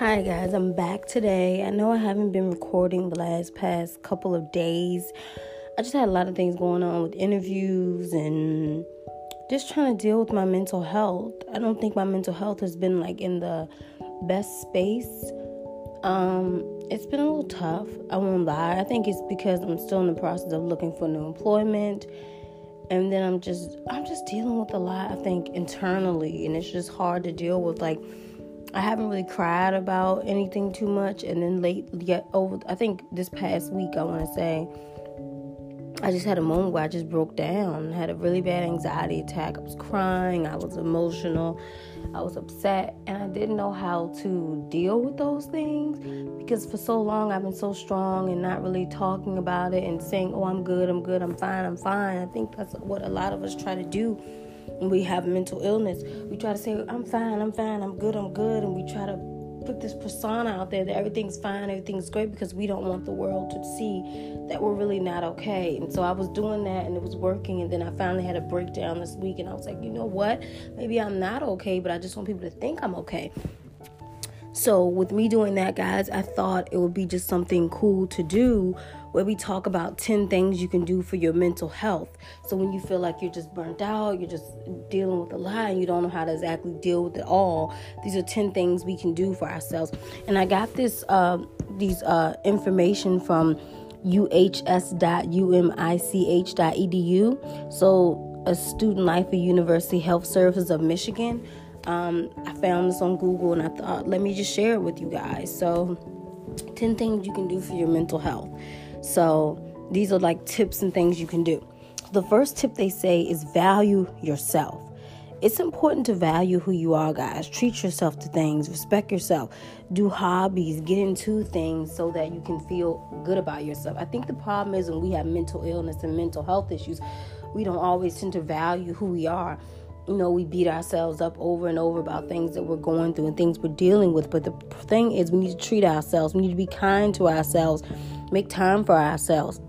Hi guys, I'm back today. I know I haven't been recording the last past couple of days. I just had a lot of things going on with interviews and just trying to deal with my mental health. I don't think my mental health has been like in the best space. Um, it's been a little tough. I won't lie. I think it's because I'm still in the process of looking for new employment. And then I'm just I'm just dealing with a lot, I think, internally, and it's just hard to deal with like I haven't really cried about anything too much, and then late, yet over, I think this past week, I want to say, I just had a moment where I just broke down. Had a really bad anxiety attack. I was crying. I was emotional. I was upset, and I didn't know how to deal with those things because for so long I've been so strong and not really talking about it and saying, "Oh, I'm good. I'm good. I'm fine. I'm fine." I think that's what a lot of us try to do we have mental illness. We try to say, I'm fine, I'm fine, I'm good, I'm good. And we try to put this persona out there that everything's fine, everything's great because we don't want the world to see that we're really not okay. And so I was doing that and it was working. And then I finally had a breakdown this week and I was like, you know what? Maybe I'm not okay, but I just want people to think I'm okay. So, with me doing that, guys, I thought it would be just something cool to do where we talk about 10 things you can do for your mental health. So, when you feel like you're just burnt out, you're just dealing with a lot, and you don't know how to exactly deal with it all, these are 10 things we can do for ourselves. And I got this, uh, these uh, information from uhs.umich.edu. So, a student life at University Health Services of Michigan. Um, I found this on Google and I thought, let me just share it with you guys. So, 10 things you can do for your mental health. So, these are like tips and things you can do. The first tip they say is value yourself. It's important to value who you are, guys. Treat yourself to things, respect yourself, do hobbies, get into things so that you can feel good about yourself. I think the problem is when we have mental illness and mental health issues, we don't always tend to value who we are you know, we beat ourselves up over and over about things that we're going through and things we're dealing with. But the thing is, we need to treat ourselves, we need to be kind to ourselves, make time for ourselves.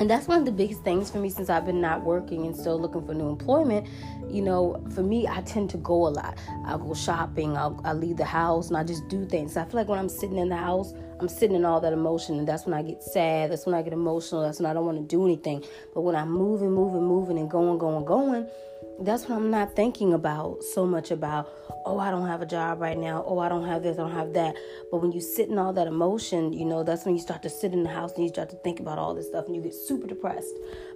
And that's one of the biggest things for me since I've been not working and still looking for new employment. You know, for me, I tend to go a lot. I'll go shopping, I'll, I'll leave the house, and I just do things. So I feel like when I'm sitting in the house, I'm sitting in all that emotion, and that's when I get sad. That's when I get emotional. That's when I don't want to do anything. But when I'm moving, moving, moving, and going, going, going, that's what I'm not thinking about so much about, oh, I don't have a job right now. Oh, I don't have this, I don't have that. But when you sit in all that emotion, you know, that's when you start to sit in the house and you start to think about all this stuff and you get super depressed.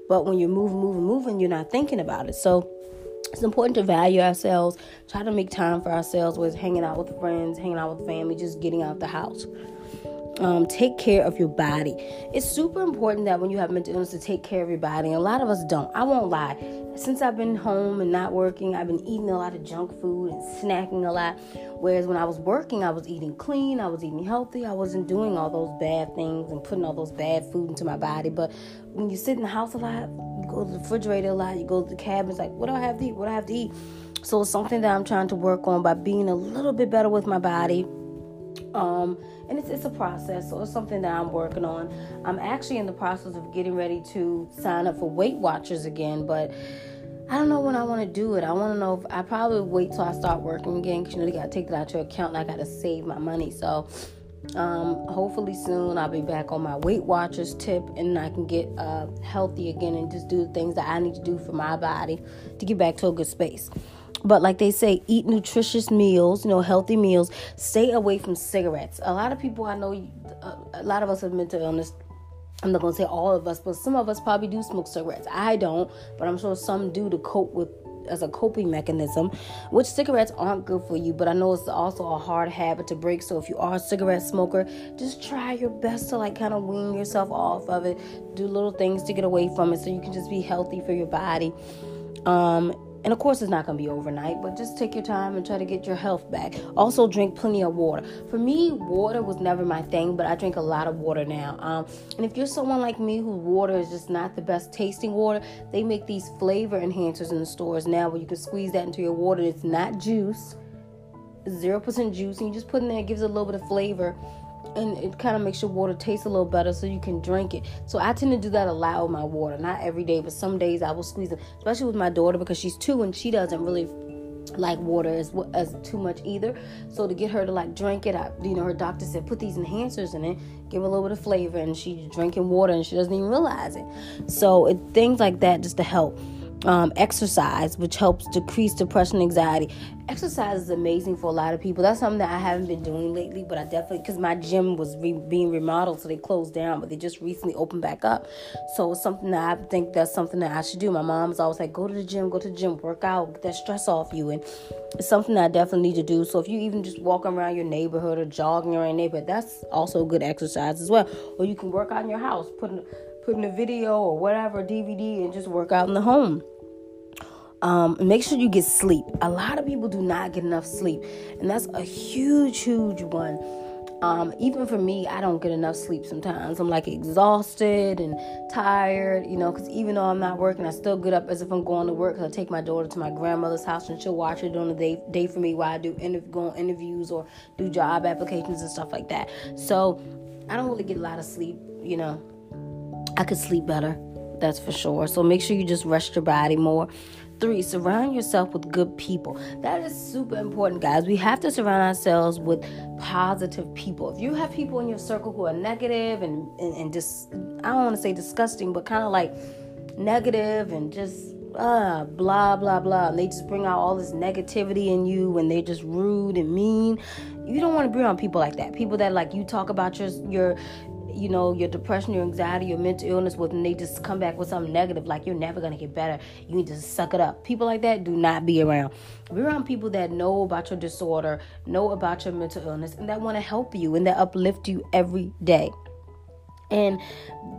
But when you're moving, moving, moving, you're not thinking about it. So it's important to value ourselves, try to make time for ourselves, with hanging out with friends, hanging out with family, just getting out of the house um, take care of your body. It's super important that when you have mental illness to take care of your body. And a lot of us don't. I won't lie. Since I've been home and not working, I've been eating a lot of junk food and snacking a lot. Whereas when I was working, I was eating clean, I was eating healthy, I wasn't doing all those bad things and putting all those bad food into my body. But when you sit in the house a lot, you go to the refrigerator a lot, you go to the cabinets, like, what do I have to eat? What do I have to eat? So it's something that I'm trying to work on by being a little bit better with my body. Um, and it's, it's a process so it's something that i'm working on i'm actually in the process of getting ready to sign up for weight watchers again but I don't know when I want to do it. I want to know if I probably wait till I start working again because you know they got to take that out your account and I got to save my money. So, um, hopefully soon I'll be back on my Weight Watchers tip and I can get uh, healthy again and just do the things that I need to do for my body to get back to a good space. But like they say, eat nutritious meals, you know, healthy meals. Stay away from cigarettes. A lot of people I know, a lot of us have mental illness. I'm not gonna say all of us, but some of us probably do smoke cigarettes. I don't, but I'm sure some do to cope with as a coping mechanism, which cigarettes aren't good for you, but I know it's also a hard habit to break. So if you are a cigarette smoker, just try your best to like kind of wean yourself off of it. Do little things to get away from it so you can just be healthy for your body. Um, and of course, it's not going to be overnight, but just take your time and try to get your health back. Also, drink plenty of water. For me, water was never my thing, but I drink a lot of water now. Um, and if you're someone like me whose water is just not the best tasting water, they make these flavor enhancers in the stores now where you can squeeze that into your water. It's not juice, 0% juice, and you just put it in there, it gives it a little bit of flavor and it kind of makes your water taste a little better so you can drink it. So I tend to do that a lot with my water. Not every day, but some days I will squeeze it, especially with my daughter because she's two and she doesn't really like water as as too much either. So to get her to like drink it, I, you know, her doctor said put these enhancers in it, give a little bit of flavor, and she's drinking water and she doesn't even realize it. So it, things like that just to help um, exercise, which helps decrease depression, anxiety. Exercise is amazing for a lot of people. That's something that I haven't been doing lately, but I definitely because my gym was re- being remodeled, so they closed down, but they just recently opened back up. So it's something that I think that's something that I should do. My mom's always like, go to the gym, go to the gym, work out, get that stress off you, and it's something that I definitely need to do. So if you even just walk around your neighborhood or jogging around your neighborhood, that's also good exercise as well. Or you can work out in your house, put in, put in a video or whatever DVD, and just work out in the home. Um, make sure you get sleep. A lot of people do not get enough sleep, and that's a huge, huge one. Um, even for me, I don't get enough sleep sometimes. I'm like exhausted and tired, you know, because even though I'm not working, I still get up as if I'm going to work because I take my daughter to my grandmother's house and she'll watch it on the day, day for me while I do interv- go on interviews or do job applications and stuff like that. So I don't really get a lot of sleep, you know. I could sleep better, that's for sure. So make sure you just rest your body more. Three, surround yourself with good people. That is super important, guys. We have to surround ourselves with positive people. If you have people in your circle who are negative and, and, and just, I don't want to say disgusting, but kind of like negative and just uh, blah, blah, blah, and they just bring out all this negativity in you and they're just rude and mean, you don't want to be around people like that. People that like you talk about your, your, you know, your depression, your anxiety, your mental illness with, and they just come back with something negative, like you're never gonna get better. You need to suck it up. People like that do not be around. Be around people that know about your disorder, know about your mental illness, and that want to help you and that uplift you every day. And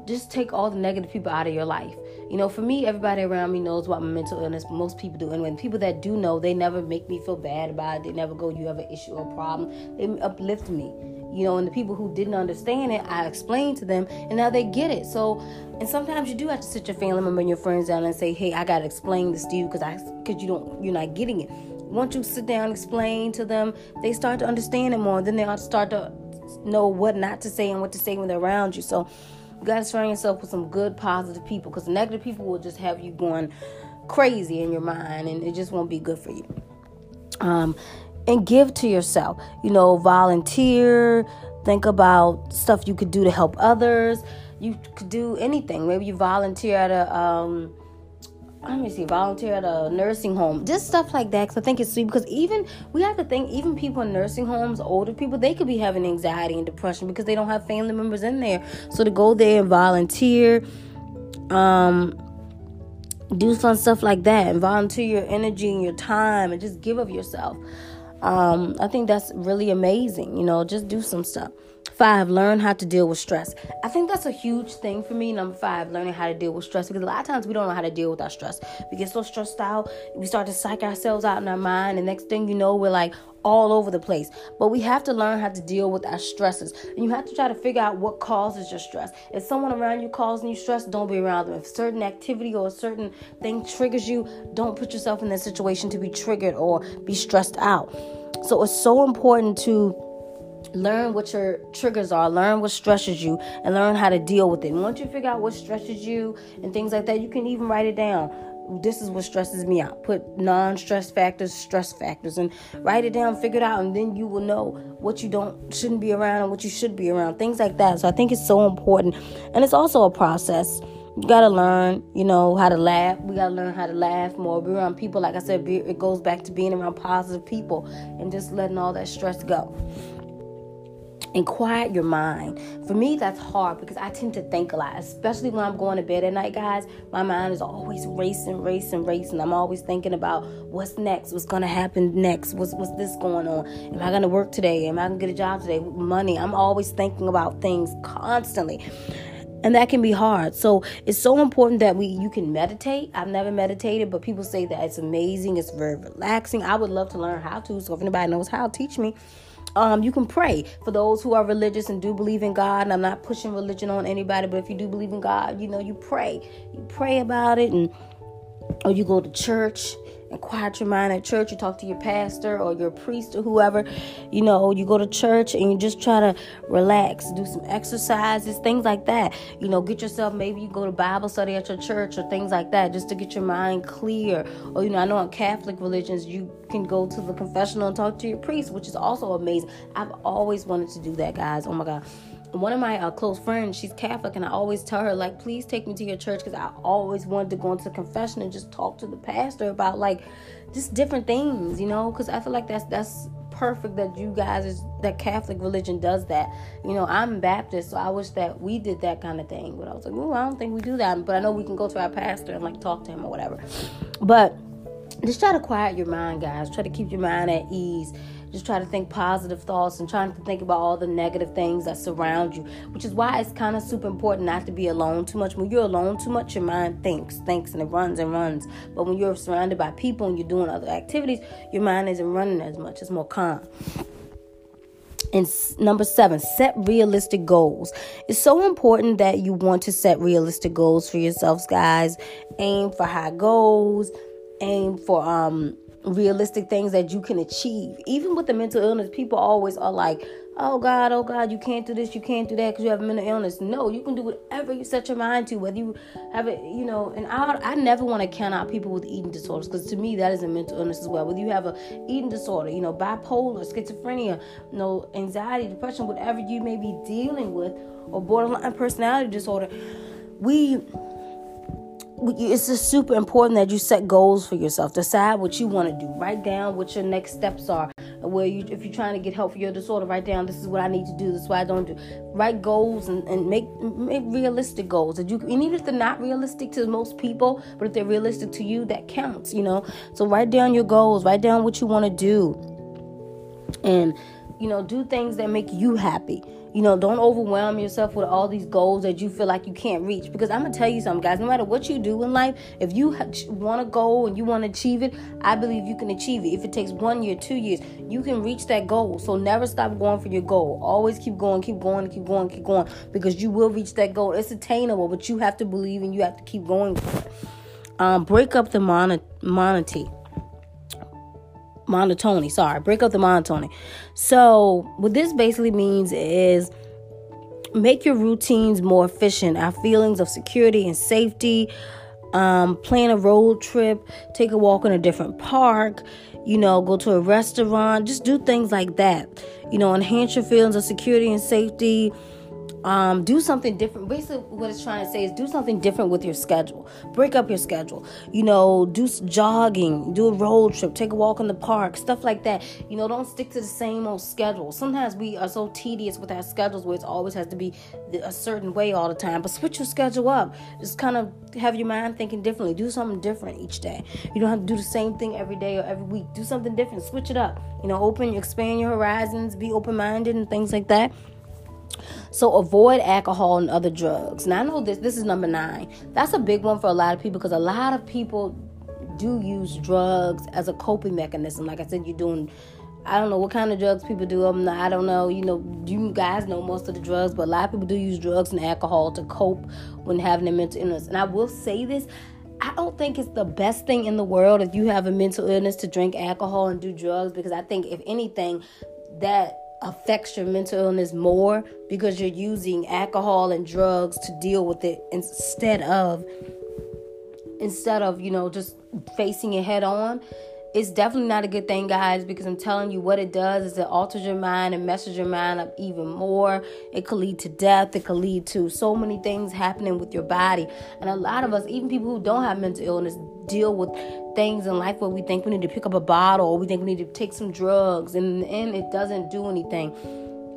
just take all the negative people out of your life. You know, for me, everybody around me knows about my mental illness. Most people do. And when people that do know, they never make me feel bad about it. They never go, you have an issue or problem. They uplift me you know, and the people who didn't understand it, I explained to them, and now they get it. So, and sometimes you do have to sit your family member and your friends down and say, "Hey, I gotta explain this to you because I, because you don't, you're not getting it." Once you sit down and explain to them, they start to understand it more. Then they start to know what not to say and what to say when they're around you. So, you gotta surround yourself with some good, positive people because negative people will just have you going crazy in your mind, and it just won't be good for you. Um, and give to yourself. You know, volunteer, think about stuff you could do to help others. You could do anything. Maybe you volunteer at a um let me see, volunteer at a nursing home, just stuff like that. Because I think it's sweet. Because even we have to think, even people in nursing homes, older people, they could be having anxiety and depression because they don't have family members in there. So to go there and volunteer, um, do fun stuff like that, and volunteer your energy and your time, and just give of yourself. Um, I think that's really amazing. You know, just do some stuff. Five, learn how to deal with stress. I think that's a huge thing for me. Number five, learning how to deal with stress because a lot of times we don't know how to deal with our stress. We get so stressed out, we start to psych ourselves out in our mind, and next thing you know, we're like all over the place. But we have to learn how to deal with our stresses, and you have to try to figure out what causes your stress. If someone around you causing you stress, don't be around them. If certain activity or a certain thing triggers you, don't put yourself in that situation to be triggered or be stressed out. So it's so important to learn what your triggers are learn what stresses you and learn how to deal with it and once you figure out what stresses you and things like that you can even write it down this is what stresses me out put non-stress factors stress factors and write it down figure it out and then you will know what you don't shouldn't be around and what you should be around things like that so i think it's so important and it's also a process you gotta learn, you know, how to laugh. We gotta learn how to laugh more. Be around people, like I said, it goes back to being around positive people and just letting all that stress go and quiet your mind. For me, that's hard because I tend to think a lot, especially when I'm going to bed at night, guys. My mind is always racing, racing, racing. I'm always thinking about what's next, what's to happen next, what's, what's this going on? Am I to work today? Am I to get a job today? Money. I'm always thinking about things constantly and that can be hard so it's so important that we you can meditate i've never meditated but people say that it's amazing it's very relaxing i would love to learn how to so if anybody knows how teach me um, you can pray for those who are religious and do believe in God. And I'm not pushing religion on anybody, but if you do believe in God, you know, you pray. You pray about it, and or you go to church quiet your mind at church. You talk to your pastor or your priest or whoever. You know, you go to church and you just try to relax, do some exercises, things like that. You know, get yourself maybe you go to Bible study at your church or things like that just to get your mind clear. Or, you know, I know in Catholic religions you can go to the confessional and talk to your priest, which is also amazing. I've always wanted to do that, guys. Oh my God one of my uh, close friends, she's Catholic, and I always tell her, like, please take me to your church because I always wanted to go into confession and just talk to the pastor about like just different things, you know, because I feel like that's that's perfect that you guys is that Catholic religion does that. You know, I'm Baptist, so I wish that we did that kind of thing. But I was like, oh, I don't think we do that. But I know we can go to our pastor and like talk to him or whatever. But just try to quiet your mind, guys. Try to keep your mind at ease just try to think positive thoughts and trying to think about all the negative things that surround you, which is why it's kind of super important not to be alone too much. When you're alone too much, your mind thinks, thinks, and it runs and runs. But when you're surrounded by people and you're doing other activities, your mind isn't running as much. It's more calm. And number seven, set realistic goals. It's so important that you want to set realistic goals for yourselves, guys. Aim for high goals. Aim for um realistic things that you can achieve. Even with the mental illness, people always are like, oh God, oh God, you can't do this, you can't do that because you have a mental illness. No, you can do whatever you set your mind to, whether you have it, you know, and I, I never want to count out people with eating disorders because to me that is a mental illness as well. Whether you have a eating disorder, you know, bipolar, schizophrenia, you know, anxiety, depression, whatever you may be dealing with, or borderline personality disorder, we it's just super important that you set goals for yourself. Decide what you want to do. Write down what your next steps are. Where you, if you're trying to get help for your disorder, write down this is what I need to do. This is what I don't do. Write goals and, and make make realistic goals. That you, and even if they're not realistic to most people, but if they're realistic to you, that counts. You know. So write down your goals. Write down what you want to do, and you know, do things that make you happy. You know, don't overwhelm yourself with all these goals that you feel like you can't reach. Because I'm going to tell you something, guys. No matter what you do in life, if you want a goal and you want to achieve it, I believe you can achieve it. If it takes one year, two years, you can reach that goal. So never stop going for your goal. Always keep going, keep going, keep going, keep going. Because you will reach that goal. It's attainable, but you have to believe and you have to keep going for it. Um, break up the mon- monotony monotony. Sorry, break up the monotony. So, what this basically means is make your routines more efficient. Our feelings of security and safety. Um, plan a road trip, take a walk in a different park, you know, go to a restaurant, just do things like that. You know, enhance your feelings of security and safety um, do something different. Basically, what it's trying to say is do something different with your schedule. Break up your schedule. You know, do jogging, do a road trip, take a walk in the park, stuff like that. You know, don't stick to the same old schedule. Sometimes we are so tedious with our schedules where it always has to be a certain way all the time. But switch your schedule up. Just kind of have your mind thinking differently. Do something different each day. You don't have to do the same thing every day or every week. Do something different. Switch it up. You know, open, expand your horizons, be open minded, and things like that. So avoid alcohol and other drugs. Now I know this this is number 9. That's a big one for a lot of people because a lot of people do use drugs as a coping mechanism. Like I said, you're doing I don't know what kind of drugs people do. I'm not, I don't know. You know, you guys know most of the drugs, but a lot of people do use drugs and alcohol to cope when having a mental illness. And I will say this. I don't think it's the best thing in the world if you have a mental illness to drink alcohol and do drugs because I think if anything that affects your mental illness more because you're using alcohol and drugs to deal with it instead of instead of you know just facing it head on it's definitely not a good thing, guys, because I'm telling you what it does is it alters your mind and messes your mind up even more. It could lead to death. It could lead to so many things happening with your body. And a lot of us, even people who don't have mental illness, deal with things in life where we think we need to pick up a bottle or we think we need to take some drugs. And in the end, it doesn't do anything.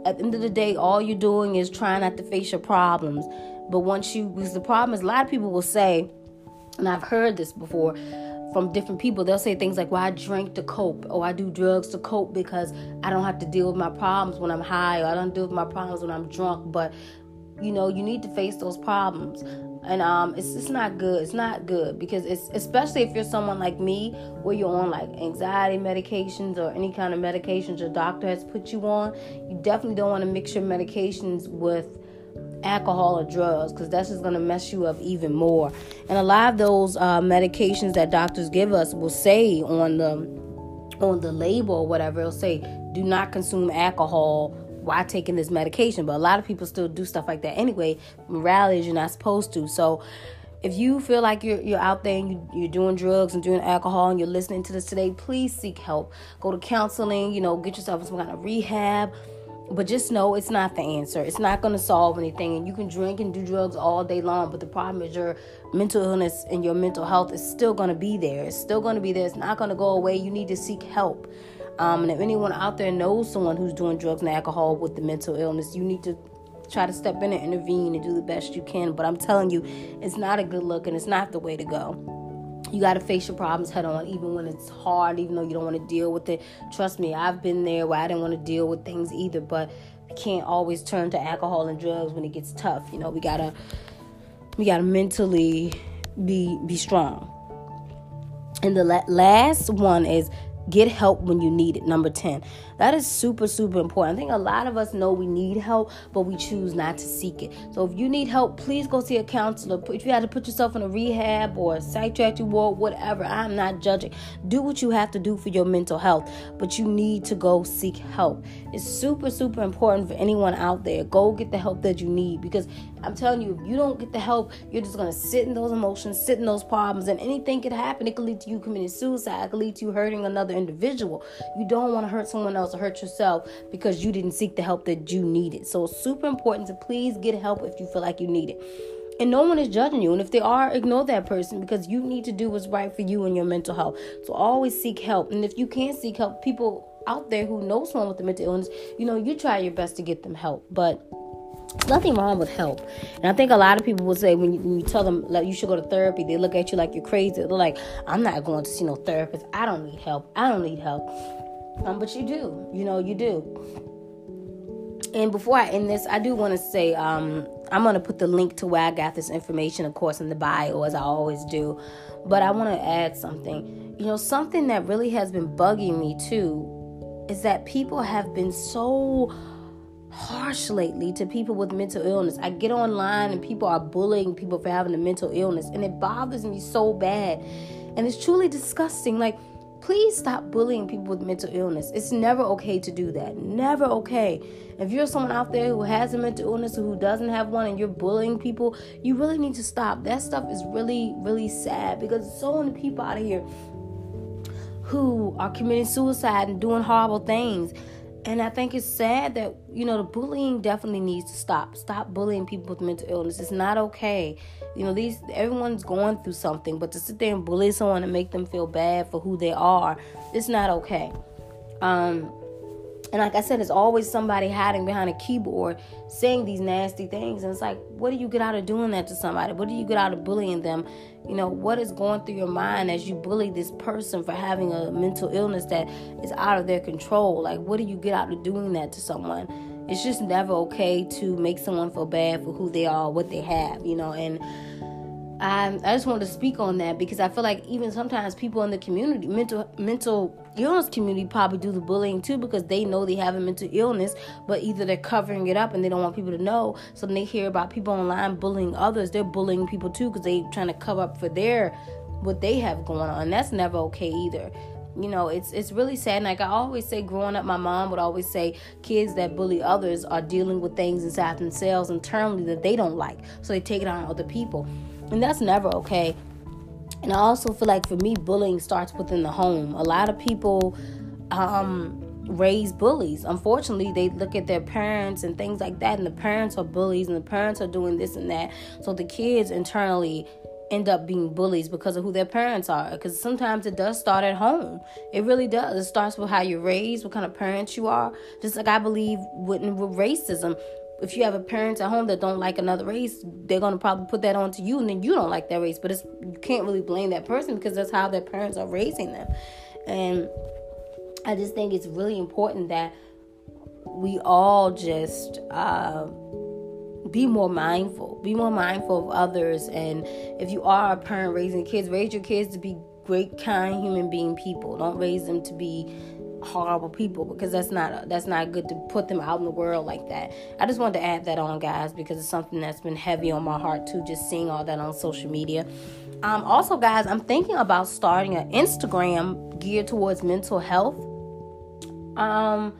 At the end of the day, all you're doing is trying not to face your problems. But once you, because the problem is, a lot of people will say, and I've heard this before from different people. They'll say things like, Well, I drink to cope, or I do drugs to cope because I don't have to deal with my problems when I'm high, or I don't deal with my problems when I'm drunk. But you know, you need to face those problems. And um, it's it's not good. It's not good because it's especially if you're someone like me, where you're on like anxiety medications or any kind of medications your doctor has put you on. You definitely don't want to mix your medications with alcohol or drugs because that's just going to mess you up even more. And a lot of those uh, medications that doctors give us will say on the on the label or whatever, it'll say, "Do not consume alcohol." While taking this medication, but a lot of people still do stuff like that anyway. Morality is you're not supposed to. So, if you feel like you're you're out there and you, you're doing drugs and doing alcohol and you're listening to this today, please seek help. Go to counseling. You know, get yourself some kind of rehab but just know it's not the answer. It's not going to solve anything. And you can drink and do drugs all day long, but the problem is your mental illness and your mental health is still going to be there. It's still going to be there. It's not going to go away. You need to seek help. Um, and if anyone out there knows someone who's doing drugs and alcohol with the mental illness, you need to try to step in and intervene and do the best you can. But I'm telling you, it's not a good look and it's not the way to go you got to face your problems head on even when it's hard even though you don't want to deal with it. Trust me i've been there where i didn't want to deal with things either but we can't always turn to alcohol and drugs when it gets tough you know? We gotta we gotta mentally be be strong. And the la- last one is get help when you need it number 10 that is super, super important. I think a lot of us know we need help, but we choose not to seek it. So if you need help, please go see a counselor. If you had to put yourself in a rehab or a psychiatric ward, whatever, I'm not judging. Do what you have to do for your mental health, but you need to go seek help. It's super, super important for anyone out there. Go get the help that you need because I'm telling you, if you don't get the help, you're just gonna sit in those emotions, sit in those problems, and anything could happen. It could lead to you committing suicide. It could lead to you hurting another individual. You don't want to hurt someone else or hurt yourself because you didn't seek the help that you needed. So it's super important to please get help if you feel like you need it. And no one is judging you. And if they are, ignore that person because you need to do what's right for you and your mental health. So always seek help. And if you can't seek help, people out there who know someone with a mental illness, you know, you try your best to get them help. But nothing wrong with help. And I think a lot of people will say when you, when you tell them like you should go to therapy, they look at you like you're crazy. They're like, I'm not going to see no therapist. I don't need help. I don't need help. Um, but you do, you know, you do. And before I end this, I do want to say um, I'm going to put the link to where I got this information, of course, in the bio, as I always do. But I want to add something. You know, something that really has been bugging me too is that people have been so harsh lately to people with mental illness. I get online and people are bullying people for having a mental illness, and it bothers me so bad. And it's truly disgusting. Like, please stop bullying people with mental illness. It's never okay to do that. Never okay. If you're someone out there who has a mental illness or who doesn't have one and you're bullying people, you really need to stop. That stuff is really, really sad because so many people out of here who are committing suicide and doing horrible things. And I think it's sad that, you know, the bullying definitely needs to stop. Stop bullying people with mental illness. It's not okay. You know, these everyone's going through something, but to sit there and bully someone and make them feel bad for who they are, it's not okay. Um, and like I said, it's always somebody hiding behind a keyboard saying these nasty things. And it's like, what do you get out of doing that to somebody? What do you get out of bullying them? You know, what is going through your mind as you bully this person for having a mental illness that is out of their control? Like, what do you get out of doing that to someone? It's just never okay to make someone feel bad for who they are, what they have, you know, and I, I just wanted to speak on that because I feel like even sometimes people in the community, mental mental illness community, probably do the bullying too because they know they have a mental illness, but either they're covering it up and they don't want people to know. So when they hear about people online bullying others, they're bullying people too because they're trying to cover up for their what they have going on. That's never okay either. You know it's it's really sad. And like i always say growing up my mom would always say kids that bully others are dealing with things inside themselves internally that they don't like. So they take it on other people and that's never okay. And I also feel like for me, bullying starts within the home. A lot of people um, raise bullies. Unfortunately, they look at their parents and things like that, and the parents are bullies, and the parents are doing this and that. So the kids internally end up being bullies because of who their parents are. Because sometimes it does start at home. It really does. It starts with how you're raised, what kind of parents you are. Just like I believe with, with racism, if you have a parents at home that don't like another race, they're gonna probably put that onto you, and then you don't like that race. But it's you can't really blame that person because that's how their parents are raising them. And I just think it's really important that we all just uh, be more mindful, be more mindful of others. And if you are a parent raising kids, raise your kids to be great, kind human being people. Don't raise them to be horrible people because that's not that's not good to put them out in the world like that. I just wanted to add that on, guys, because it's something that's been heavy on my heart too. Just seeing all that on social media. Um, also, guys, I'm thinking about starting an Instagram geared towards mental health. Um,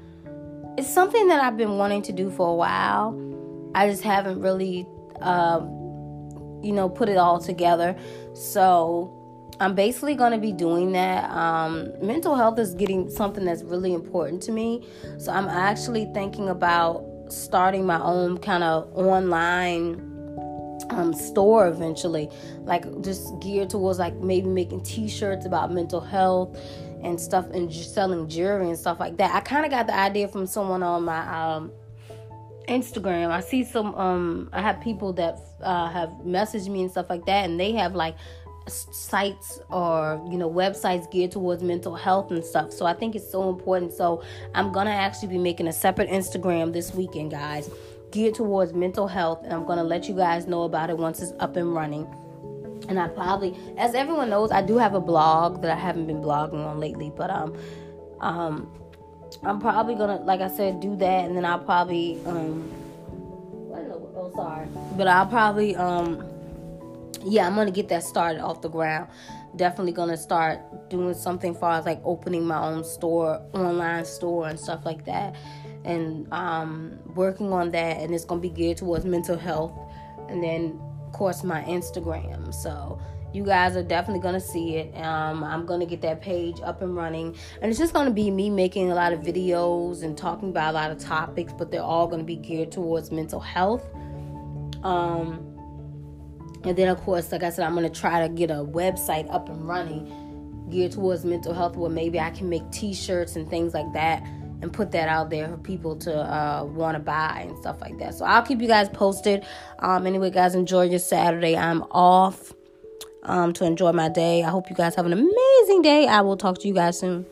it's something that I've been wanting to do for a while. I just haven't really, uh, you know, put it all together. So I'm basically going to be doing that. Um, mental health is getting something that's really important to me. So I'm actually thinking about starting my own kind of online um, store eventually, like just geared towards like maybe making T-shirts about mental health and stuff, and selling jewelry and stuff like that. I kind of got the idea from someone on my um, Instagram. I see some. Um, I have people that uh, have messaged me and stuff like that, and they have like sites or you know websites geared towards mental health and stuff so i think it's so important so i'm gonna actually be making a separate instagram this weekend guys geared towards mental health, and I'm gonna let you guys know about it once it's up and running. And I probably, as everyone knows, I do have a blog that I haven't been blogging on lately, but um, um, I'm probably gonna, like I said, do that, and then I'll probably um, oh sorry, but I'll probably um, yeah, I'm gonna get that started off the ground. Definitely gonna start doing something far as like opening my own store, online store, and stuff like that. And um, working on that and it's to be geared towards mental health. And then of course my instagram. So you guys are definitely to see it. Um, i'm to get that page up and running. And it's just to be me making a lot of videos and talking about a lot of topics but they're all to be geared towards mental health. Um, and then of course like i said i'm going to try to get a website up and running geared towards mental health where maybe i can make t-shirts and things like that and put that out there for people to uh, want to buy and stuff like that. So I'll keep you guys posted. Um, anyway, guys, enjoy your Saturday. I'm off um, to enjoy my day. I hope you guys have an amazing day. I will talk to you guys soon.